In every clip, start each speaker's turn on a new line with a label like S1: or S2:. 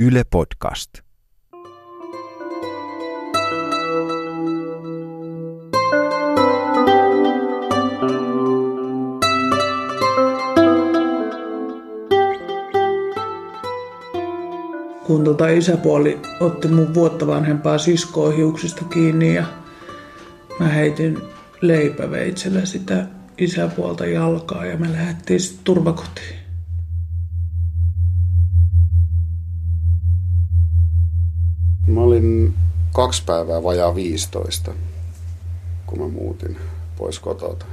S1: Yle Podcast.
S2: kun tota isäpuoli otti mun vuotta vanhempaa siskoa hiuksista kiinni ja mä heitin leipäveitsellä sitä isäpuolta jalkaa ja me lähdettiin sitten turvakotiin.
S3: Mä olin kaksi päivää vajaa 15, kun mä muutin pois kotota.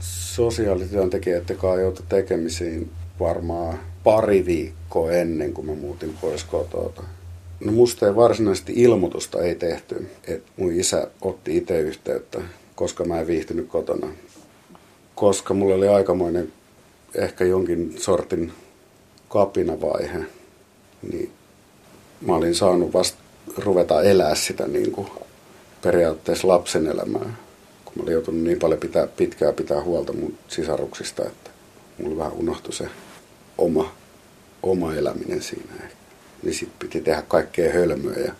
S3: Sosiaalityöntekijät kai joutui tekemisiin varmaan pari viikkoa ennen kuin mä muutin pois kotota. No musta ei varsinaisesti ilmoitusta ei tehty, että mun isä otti itse yhteyttä, koska mä en viihtynyt kotona. Koska mulla oli aikamoinen ehkä jonkin sortin kapinavaihe, niin mä olin saanut vasta ruveta elää sitä niin kuin periaatteessa lapsen elämää. Kun mä olin joutunut niin paljon pitää, pitkään pitää huolta mun sisaruksista, että mulla vähän unohtui se oma, oma eläminen siinä. Niin sit piti tehdä kaikkea hölmöä. Ja,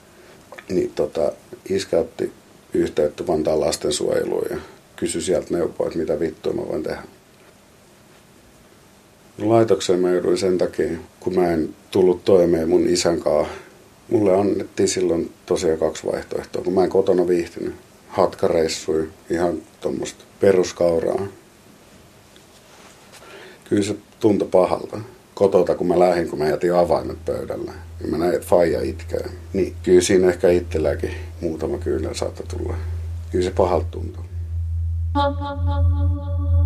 S3: niin tota, iskä otti yhteyttä Vantaan lastensuojeluun ja kysyi sieltä neuvoa, että mitä vittua mä voin tehdä. Laitokseen mä jouduin sen takia, kun mä en tullut toimeen mun isän kanssa. Mulle annettiin silloin tosiaan kaksi vaihtoehtoa, kun mä en kotona viihtynyt. Hatkareissui, ihan tuommoista peruskauraa. Kyllä se tuntui pahalta. Kotota, kun mä lähdin, kun mä jätin avaimet pöydällä. Ja mä näin, että faija itkee. Niin kyllä siinä ehkä itselläkin muutama kyynel saattoi tulla. Kyllä se pahalta tuntuu.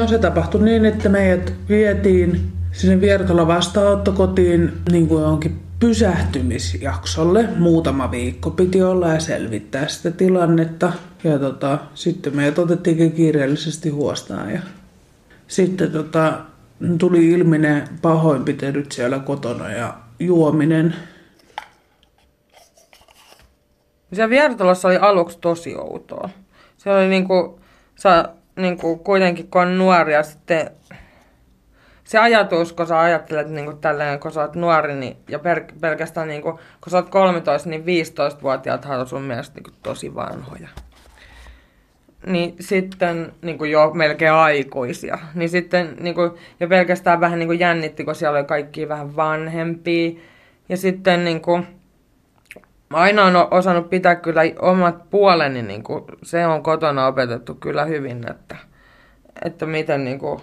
S2: No se tapahtui niin, että meidät vietiin sinne Viertola vastaanottokotiin niin kuin johonkin pysähtymisjaksolle. Muutama viikko piti olla ja selvittää sitä tilannetta. Ja tota, sitten meidät otettiinkin kiireellisesti huostaan. Ja sitten tota, tuli ilmi ne pahoinpitelyt siellä kotona ja juominen.
S4: Siellä Viertolassa oli aluksi tosi outoa. Se oli niinku, sä, niinku kuitenkin kun on nuori ja sitten se ajatus, kun sä ajattelet niin tälleen, kun sä oot nuori niin, ja per, pelkästään niin kuin, kun sä oot 13, niin 15-vuotiaat on sun mielestä niin kuin, tosi vanhoja. Niin sitten niin kuin jo melkein aikuisia. Niin sitten niin kuin, jo pelkästään vähän niin kuin jännitti, kun siellä oli kaikki vähän vanhempia. Ja sitten niin kuin, aina on osannut pitää kyllä omat puoleni, niin kuin, se on kotona opetettu kyllä hyvin, että, että miten niin kuin,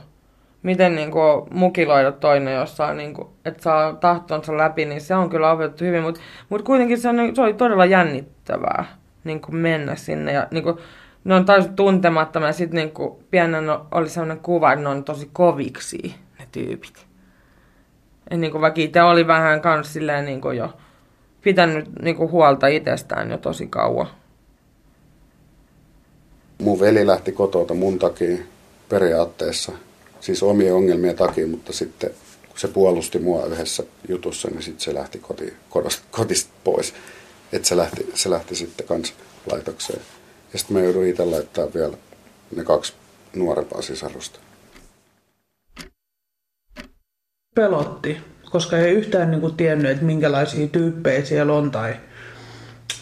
S4: miten niin kuin, mukiloida toinen jossain, niin kuin, että saa tahtonsa läpi, niin se on kyllä opetettu hyvin, mutta mut kuitenkin se, on, se oli todella jännittävää niin kuin mennä sinne. Ja, niin kuin, ne on täysin tuntemattomia sitten niin pienen oli sellainen kuva, että ne on tosi koviksi ne tyypit. Et, niin kuin, vaikka itse oli vähän kans silleen, niin kuin, jo pitänyt niin kuin, huolta itsestään jo tosi kauan.
S3: Mun veli lähti kotota mun takia periaatteessa – siis omien ongelmien takia, mutta sitten kun se puolusti mua yhdessä jutussa, niin sitten se lähti koti, kodasta, kotista pois. Että se lähti, se lähti sitten kans laitokseen. Ja sitten mä jouduin itse laittaa vielä ne kaksi nuorempaa sisarusta.
S2: Pelotti, koska ei yhtään niin kuin tiennyt, että minkälaisia tyyppejä siellä on tai,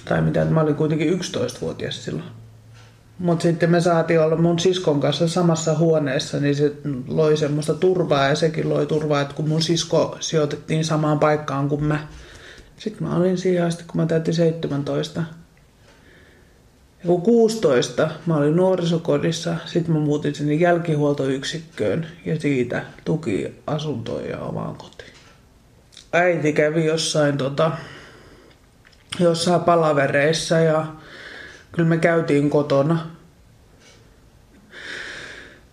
S2: tai mitä. Mä olin kuitenkin 11-vuotias silloin. Mutta sitten me saatiin olla mun siskon kanssa samassa huoneessa, niin se loi semmoista turvaa ja sekin loi turvaa, että kun mun sisko sijoitettiin samaan paikkaan kuin mä. Sitten mä olin siihen asti, kun mä täytin 17. Ja kun 16 mä olin nuorisokodissa, sitten mä muutin sinne jälkihuoltoyksikköön ja siitä tuki asuntoon ja omaan kotiin. Äiti kävi jossain, tota, jossain palavereissa ja Kyllä me käytiin kotona.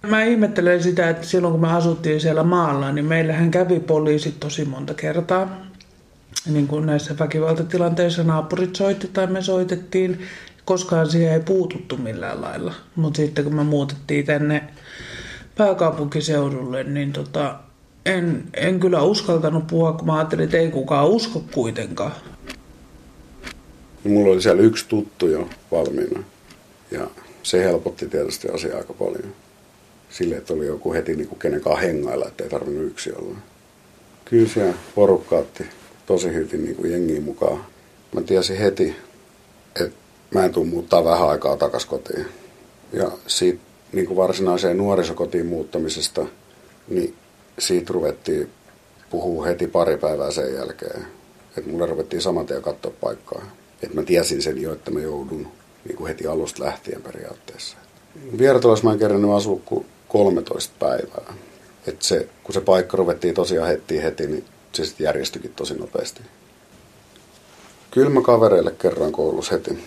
S2: Mä ihmettelen sitä, että silloin kun me asuttiin siellä maalla, niin meillähän kävi poliisit tosi monta kertaa. Niin kuin näissä väkivaltatilanteissa naapurit soitti tai me soitettiin. Koskaan siihen ei puututtu millään lailla. Mutta sitten kun me muutettiin tänne pääkaupunkiseudulle, niin tota, en, en kyllä uskaltanut puhua, kun mä ajattelin, että ei kukaan usko kuitenkaan.
S3: Mulla oli siellä yksi tuttu jo valmiina ja se helpotti tietysti asiaa aika paljon. sille, että oli joku heti niin kuin kenenkaan hengailla, ettei tarvinnut yksi olla. Kyllä siellä porukka otti tosi hyvin niin kuin jengiin mukaan. Mä tiesin heti, että mä en tule muuttaa vähän aikaa takas kotiin. Ja siitä niin kuin varsinaiseen nuorisokotiin muuttamisesta, niin siitä ruvettiin puhua heti pari päivää sen jälkeen. Että mulle ruvettiin saman tien katsoa paikkaa. Että mä tiesin sen jo, että mä joudun niin kuin heti alusta lähtien periaatteessa. Vieratolassa mä en kerännyt asua kuin 13 päivää. Et se, kun se paikka ruvettiin tosiaan heti heti, niin se sitten järjestyikin tosi nopeasti. Kyllä mä kavereille kerran koulussa heti.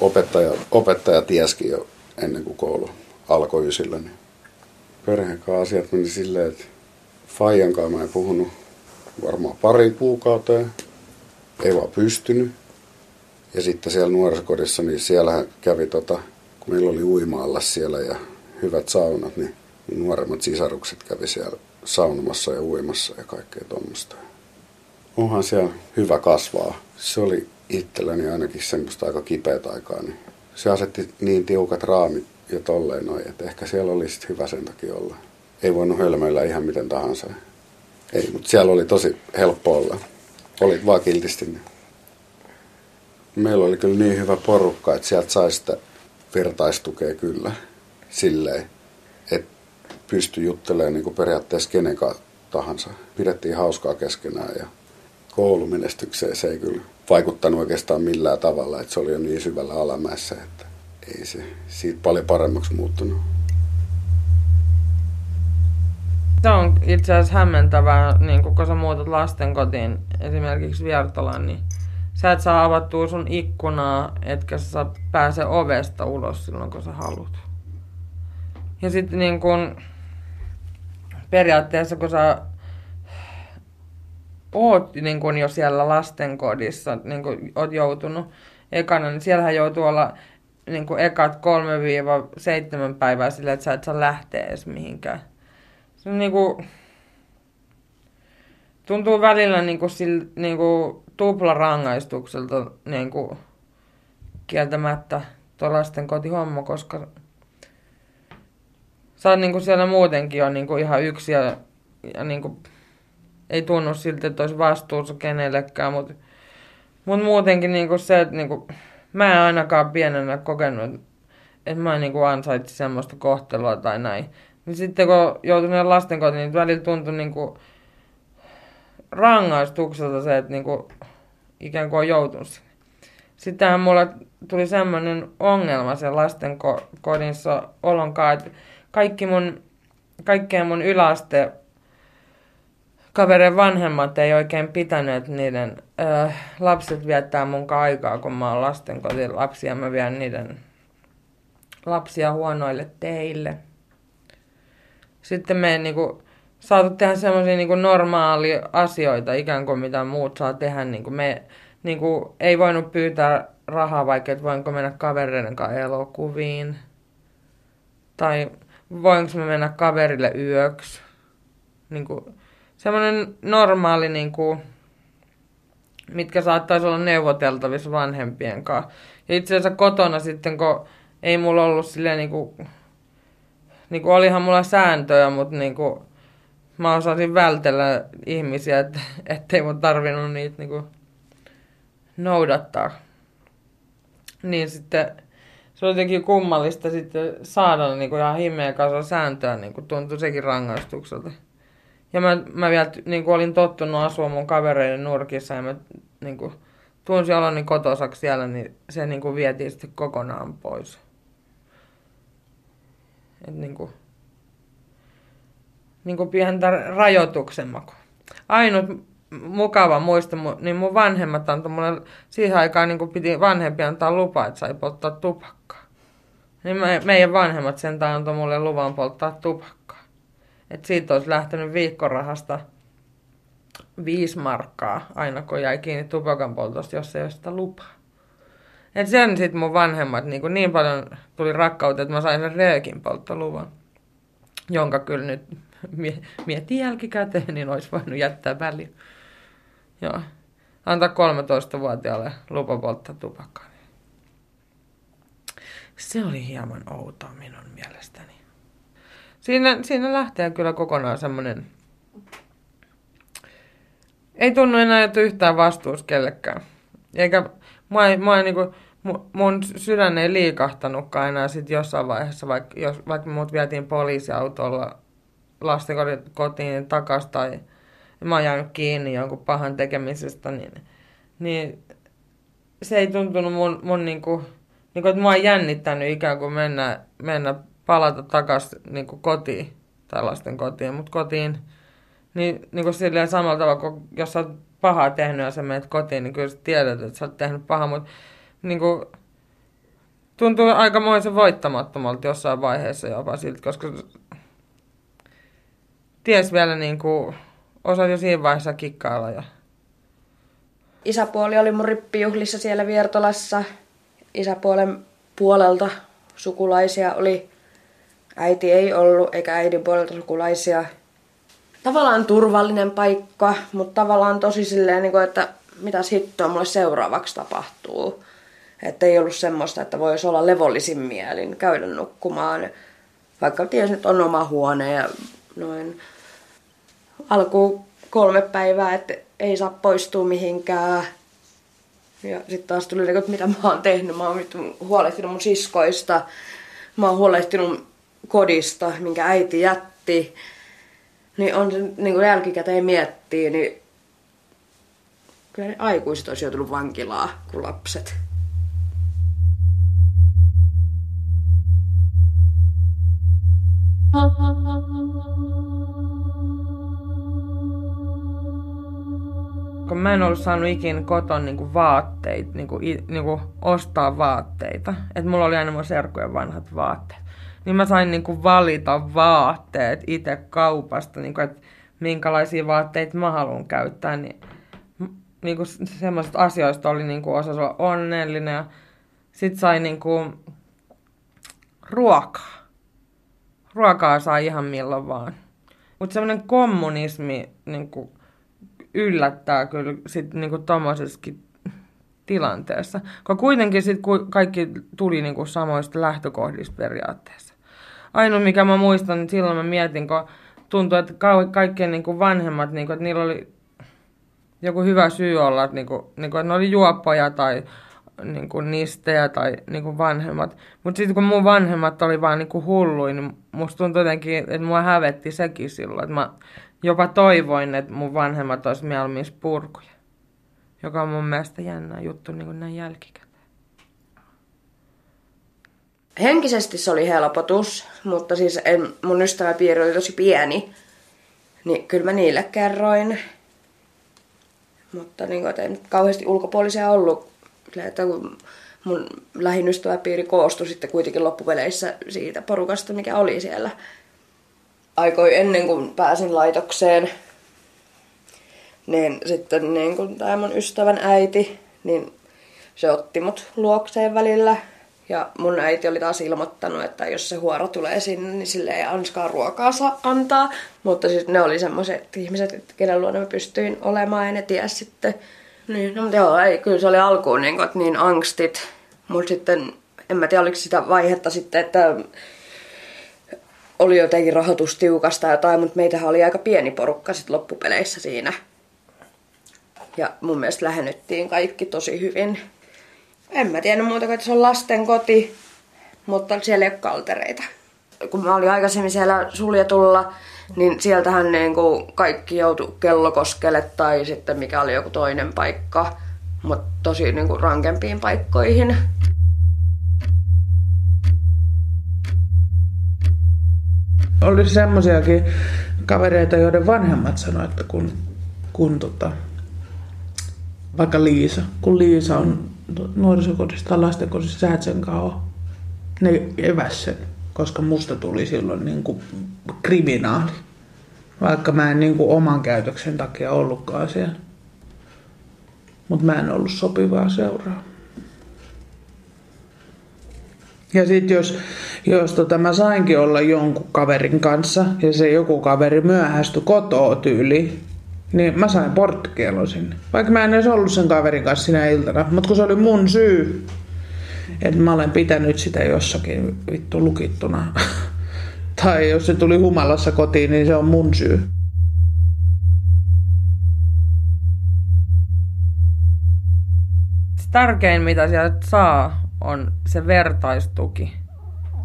S3: Opettaja, opettaja tieskin jo ennen kuin koulu alkoi ysillä. Niin perheen kanssa asiat meni silleen, että Fajan kanssa mä en puhunut varmaan parin kuukauteen. Ei vaan pystynyt. Ja sitten siellä nuorisokodissa, niin siellä kävi tota, kun meillä oli uimaalla siellä ja hyvät saunat, niin nuoremmat sisarukset kävi siellä saunomassa ja uimassa ja kaikkea tuommoista. Onhan siellä hyvä kasvaa. Se oli itselläni ainakin semmoista aika kipeät aikaa, niin se asetti niin tiukat raamit ja tolleen noin, että ehkä siellä oli sitten hyvä sen takia olla. Ei voinut hölmöillä ihan miten tahansa. Ei, mutta siellä oli tosi helppo olla. Oli vaan kiltisti. Meillä oli kyllä niin hyvä porukka, että sieltä sai sitä vertaistukea kyllä silleen, että pystyi juttelemaan niin periaatteessa kenen tahansa. Pidettiin hauskaa keskenään ja koulumenestykseen se ei kyllä vaikuttanut oikeastaan millään tavalla, että se oli jo niin syvällä alamäessä, että ei se siitä paljon paremmaksi muuttunut.
S4: Se on itse asiassa hämmentävää, niin kun sä muutat lastenkotiin, esimerkiksi Viertolaan, niin sä et saa avattua sun ikkunaa, etkä sä pääse ovesta ulos silloin, kun sä haluat. Ja sitten niin kun, periaatteessa, kun sä oot niin kun jo siellä lastenkodissa, niin kun oot joutunut ekana, niin siellähän joutuu olla niin kun ekat 3-7 päivää sillä, että sä et saa lähteä edes mihinkään. Se on niin kun, tuntuu välillä niin kuin, sillä, niin kuin tuplarangaistukselta niin kuin, kieltämättä tuo lasten kotihomma, koska sä oot niin kuin, siellä muutenkin on niin kuin, ihan yksi ja, ja niin kuin, ei tunnu siltä, että olisi vastuussa kenellekään, mutta mut muutenkin niin kuin se, että niin kuin, mä en ainakaan pienenä kokenut, että mä en niin ansaitsi semmoista kohtelua tai näin. Niin sitten kun joutuin lasten kotiin, niin välillä tuntui niin kuin, rangaistukselta se, että niinku, ikään kuin on joutunut sinne. Sittenhän mulle tuli semmoinen ongelma sen lasten kodissa olonkaan, että kaikki mun, kaikkien mun yläaste kaverin vanhemmat ei oikein pitänyt, niiden ö, lapset viettää mun aikaa, kun mä oon lastenkotin lapsia. Mä vien niiden lapsia huonoille teille. Sitten me niinku, saatu tehdä semmoisia niin normaalia asioita, ikään kuin mitä muut saa tehdä. Niin kuin me niin kuin, ei voinut pyytää rahaa, vaikka että voinko mennä kavereiden kanssa elokuviin. Tai voinko me mennä kaverille yöksi. Niin kuin, semmoinen normaali, niin kuin, mitkä saattaisi olla neuvoteltavissa vanhempien kanssa. Ja itse asiassa kotona sitten, kun ei mulla ollut silleen niin kuin, niin kuin olihan mulla sääntöjä, mutta niin kuin, mä osasin vältellä ihmisiä, että ettei mun tarvinnut niitä niinku noudattaa. Niin sitten se oli jotenkin kummallista sitten saada niinku ihan himmeä kasa sääntöä, niinku tuntui sekin rangaistukselta. Ja mä, mä vielä niinku olin tottunut asua mun kavereiden nurkissa ja mä niinku, tunsin oloni kotosaksi siellä, niin se niinku vietiin sitten kokonaan pois. Et niinku, niin kuin pientä rajoituksen maku. Ainut mukava muista, niin mun vanhemmat antoi mulle siihen aikaan niin kuin piti vanhempi antaa lupa, että sai polttaa tupakkaa. Niin me, meidän vanhemmat sentään antoi mulle luvan polttaa tupakkaa. Et siitä olisi lähtenyt viikkorahasta viisi markkaa aina kun jäi kiinni tupakan poltosta, jos ei ole sitä lupaa. Et sen sitten mun vanhemmat niin, niin paljon tuli rakkautta, että mä sain sen röökin polttoluvan. Jonka kyllä nyt mietin jälkikäteen, niin olisi voinut jättää väliin. Joo. Antaa 13-vuotiaalle lupa polttaa tupakkaa. Se oli hieman outoa minun mielestäni. Siinä, siinä lähtee kyllä kokonaan semmoinen... Ei tunnu enää, että yhtään vastuus kellekään. Eikä mua ei niinku, mu- mun sydän ei liikahtanutkaan enää sit jossain vaiheessa, vaikka, jos, vaikka mut vietiin poliisiautolla lastenkotiin takas tai mä oon jäänyt kiinni jonkun pahan tekemisestä, niin, niin se ei tuntunut mun, mun niinku, niinku, että mua ei jännittänyt ikään kuin mennä, mennä palata takaisin niinku kotiin, tai lasten kotiin, mutta kotiin, niin, niin kuin silleen samalla tavalla, kun jos sä oot pahaa tehnyt ja sä menet kotiin, niin kyllä sä tiedät, että sä oot tehnyt pahaa, mutta niin kuin, tuntuu aikamoisen voittamattomalta jossain vaiheessa jopa siltä, koska ties vielä niin kuin, osaat jo siinä vaiheessa kikkailla ja
S1: Isäpuoli oli mun rippijuhlissa siellä Viertolassa. Isäpuolen puolelta sukulaisia oli. Äiti ei ollut, eikä äidin puolelta sukulaisia. Tavallaan turvallinen paikka, mutta tavallaan tosi silleen, niin kuin, että mitä hittoa mulle seuraavaksi tapahtuu. Että ei ollut semmoista, että voisi olla levollisin mielin käydä nukkumaan. Vaikka ties nyt on oma huone ja noin alkuun kolme päivää, että ei saa poistua mihinkään. Ja sitten taas tuli, että mitä mä oon tehnyt. Mä oon huolehtinut mun siskoista. Mä oon huolehtinut kodista, minkä äiti jätti. Niin on niin kuin jälkikäteen miettii, niin kyllä ne aikuiset olisi joutunut vankilaa kuin lapset.
S4: kun mä en ollut saanut ikinä koton niinku vaatteita, niinku, niinku ostaa vaatteita. että mulla oli aina mun serkujen vanhat vaatteet. Niin mä sain niinku valita vaatteet itse kaupasta, niinku, että minkälaisia vaatteita mä haluan käyttää. Niin, niinku semmoisista asioista oli niinku osa olla onnellinen ja sit sai niinku ruokaa. Ruokaa saa ihan milloin vaan. Mutta semmoinen kommunismi niinku, yllättää kyllä sit niinku tommosessakin tilanteessa. Kun kuitenkin sit kaikki tuli niinku samoista lähtökohdista periaatteessa. Ainoa mikä mä muistan, niin silloin mä mietin, kun tuntui, että ka- kaikkien niinku vanhemmat, niinku, että niillä oli joku hyvä syy olla, että, niinku, niinku, että ne oli juoppoja tai niinku, nistejä tai niinku, vanhemmat. Mutta sitten kun mun vanhemmat oli vaan niinku, hulluin, niin musta tuntui jotenkin, että mua hävetti sekin silloin. Että mä jopa toivoin, että mun vanhemmat olisi mieluummin purkuja. Joka on mun mielestä jännä juttu niin kuin näin jälkikäteen.
S1: Henkisesti se oli helpotus, mutta siis en, mun ystäväpiiri oli tosi pieni. Niin kyllä mä niille kerroin. Mutta niin kuin, ei nyt kauheasti ulkopuolisia ollut. Että kun mun lähin ystäväpiiri koostui sitten kuitenkin loppupeleissä siitä porukasta, mikä oli siellä. Aikoi ennen kuin pääsin laitokseen, niin sitten niin kuin tämä mun ystävän äiti, niin se otti mut luokseen välillä. Ja mun äiti oli taas ilmoittanut, että jos se huoro tulee sinne, niin sille ei anskaa ruokaa saa antaa. Mutta siis ne oli semmoiset ihmiset, että kenen luona mä pystyin olemaan ja ne ties sitten. Niin, no mutta joo, ei, kyllä se oli alkuun niin, kuin, että niin angstit. Mutta sitten, en mä tiedä oliko sitä vaihetta sitten, että oli jotenkin rahoitus tiukasta tai jotain, mutta meitähän oli aika pieni porukka sitten loppupeleissä siinä. Ja mun mielestä lähennyttiin kaikki tosi hyvin. En mä tiedä muuta kuin, että se on lasten koti, mutta siellä ei ole kaltereita. Kun mä olin aikaisemmin siellä suljetulla, niin sieltähän niin kuin kaikki joutui kellokoskelle tai sitten mikä oli joku toinen paikka, mutta tosi niin kuin rankempiin paikkoihin.
S2: Oli semmoisiakin kavereita, joiden vanhemmat sanoivat, että kun, kun tota, vaikka Liisa, kun Liisa on nuorisokodissa tai lastenkodissa, sä et sen ole, ne eväs sen, koska musta tuli silloin niin kuin kriminaali. Vaikka mä en niin kuin oman käytöksen takia ollutkaan siellä. Mutta mä en ollut sopivaa seuraa. Ja sitten jos, jos tota, mä sainkin olla jonkun kaverin kanssa ja se joku kaveri myöhästyi kotoa tyyli, niin mä sain porttikielon sinne. Vaikka mä en edes ollut sen kaverin kanssa sinä iltana, mutta kun se oli mun syy, että mä olen pitänyt sitä jossakin vittu lukittuna Tai jos se tuli humalassa kotiin, niin se on mun syy.
S4: Tärkein, mitä sieltä saa, on se vertaistuki.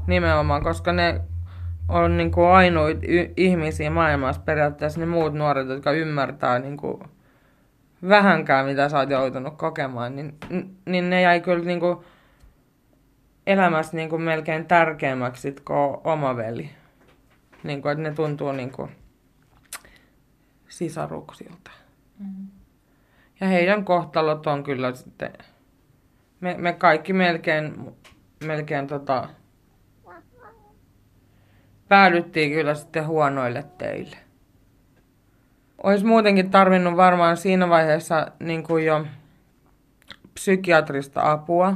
S4: Nimenomaan, koska ne on niin kuin ainoita ihmisiä maailmassa periaatteessa ne muut nuoret, jotka ymmärtää niin kuin vähänkään, mitä sä oot joutunut kokemaan, niin, niin ne jäi kyllä niin kuin elämässä niin kuin melkein tärkeämmäksi kuin oma veli. Niin kuin, että ne tuntuu niin kuin sisaruksilta. Mm. Ja heidän kohtalot on kyllä sitten, me, me kaikki melkein, melkein tota, päädyttiin kyllä sitten huonoille teille. Olisi muutenkin tarvinnut varmaan siinä vaiheessa niin kuin jo psykiatrista apua.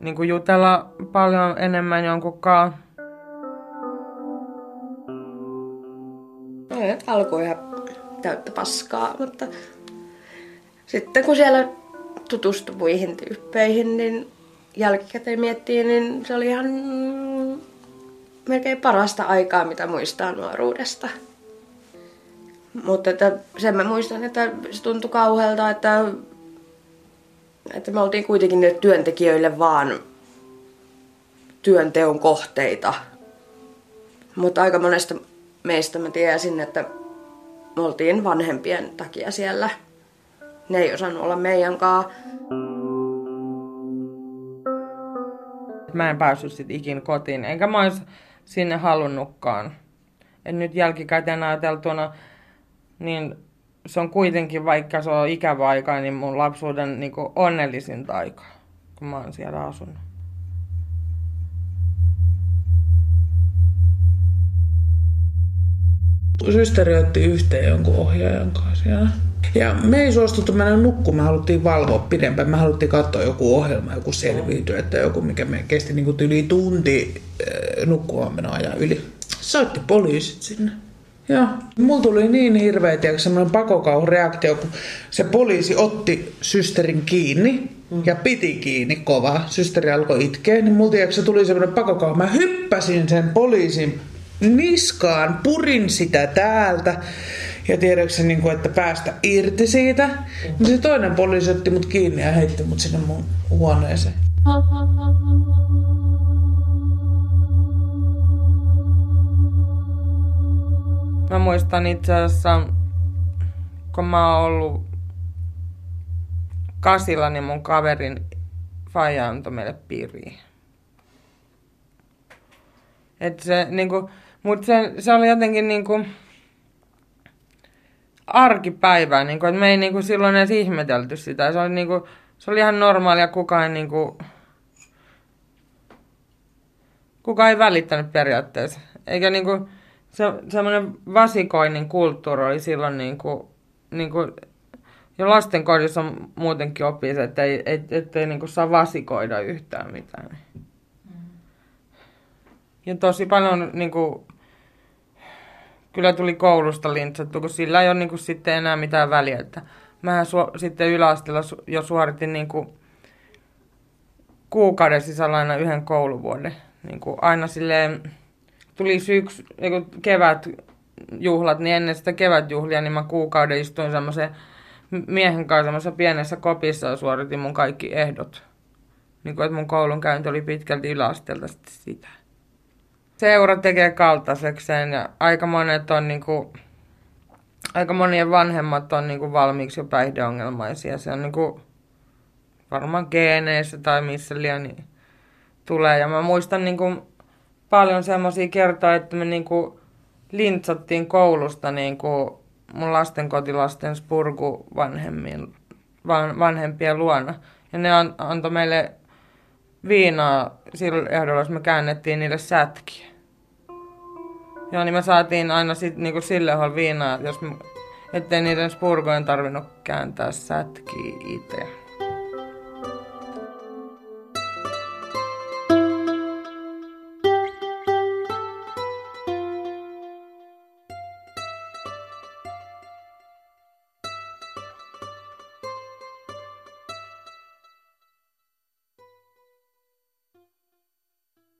S4: Niin kuin jutella paljon enemmän jonkun kanssa.
S1: No, alkoi ihan täyttä paskaa, mutta sitten kun siellä tutustui muihin tyyppeihin, niin jälkikäteen miettii, niin se oli ihan melkein parasta aikaa, mitä muistaa nuoruudesta. Mutta että sen mä muistan, että se tuntui kauhealta, että, että me oltiin kuitenkin nyt työntekijöille vaan työnteon kohteita. Mutta aika monesta meistä mä tiesin, että me oltiin vanhempien takia siellä. Ne ei osannut olla meidän kanssa.
S4: Mä en päässyt sit ikin kotiin, enkä mä olisi sinne halunnutkaan. En nyt jälkikäteen ajateltuna, niin se on kuitenkin, vaikka se on ikävä aika, niin mun lapsuuden niin onnellisinta aikaa, kun mä oon siellä asunut.
S2: Systeri otti yhteen jonkun ohjaajan kanssa siellä. Ja me ei suostuttu mennä nukkumaan, me haluttiin valvoa pidempään. Me haluttiin katsoa joku ohjelma, joku selviyty, että joku, mikä me kesti niin kuin yli tunti äh, nukkumaan ajan yli. Soitti poliisit sinne. Ja mulla tuli niin hirveä tiedä, semmoinen pakokauhureaktio, kun se poliisi otti systerin kiinni ja piti kiinni kovaa. Systeri alkoi itkeä, niin mulla tiedä, se tuli semmoinen pakokauhu. Mä hyppäsin sen poliisin niskaan, purin sitä täältä ja tiedätkö niin kuin, että päästä irti siitä. Mm. se toinen poliisi otti mut kiinni ja heitti mut sinne mun huoneeseen.
S4: Mä muistan itse asiassa, kun mä oon ollut kasilla, niin mun kaverin faija antoi meille piriin. Et se, niinku, mut se, se oli jotenkin niinku, arkipäivää, niinku, että me ei niinku, silloin edes ihmetelty sitä. Se oli, niinku, se oli ihan normaalia, kukaan ei, niinku, kukaan ei välittänyt periaatteessa. Eikä niinku, se, semmoinen vasikoinnin kulttuuri oli silloin niinku, niinku, jo lastenkodissa on muutenkin oppii että ei, et, et, ei niinku saa vasikoida yhtään mitään. Ja tosi paljon niinku, kyllä tuli koulusta lintsattu, kun sillä ei ole niinku sitten enää mitään väliä. Että mähän su- sitten yläasteella su- jo suoritin niinku kuukauden sisällä aina yhden kouluvuoden. Niinku aina silleen, tuli syksy, niinku kevät juhlat, niin ennen sitä kevätjuhlia, niin mä kuukauden istuin semmoisen miehen kanssa semmoisessa pienessä kopissa ja suoritin mun kaikki ehdot. Niin kuin, että mun koulun käynti oli pitkälti yläasteelta sitten sitä seura tekee kaltaisekseen ja aika monet on niinku, aika monien vanhemmat on niinku valmiiksi jo päihdeongelmaisia. Se on niinku varmaan geeneissä tai missä liian niin tulee. Ja mä muistan niinku paljon semmoisia kertoja, että me niinku lintsattiin koulusta niinku mun lastenkotilasten vanhempien, van, vanhempien luona. Ja ne an, antoi meille viinaa sillä ehdolla, jos me käännettiin niille sätkiä. Joo, niin me saatiin aina sit, niinku sille viinaa, jos me, ettei niiden spurgojen tarvinnut kääntää sätkiä itse.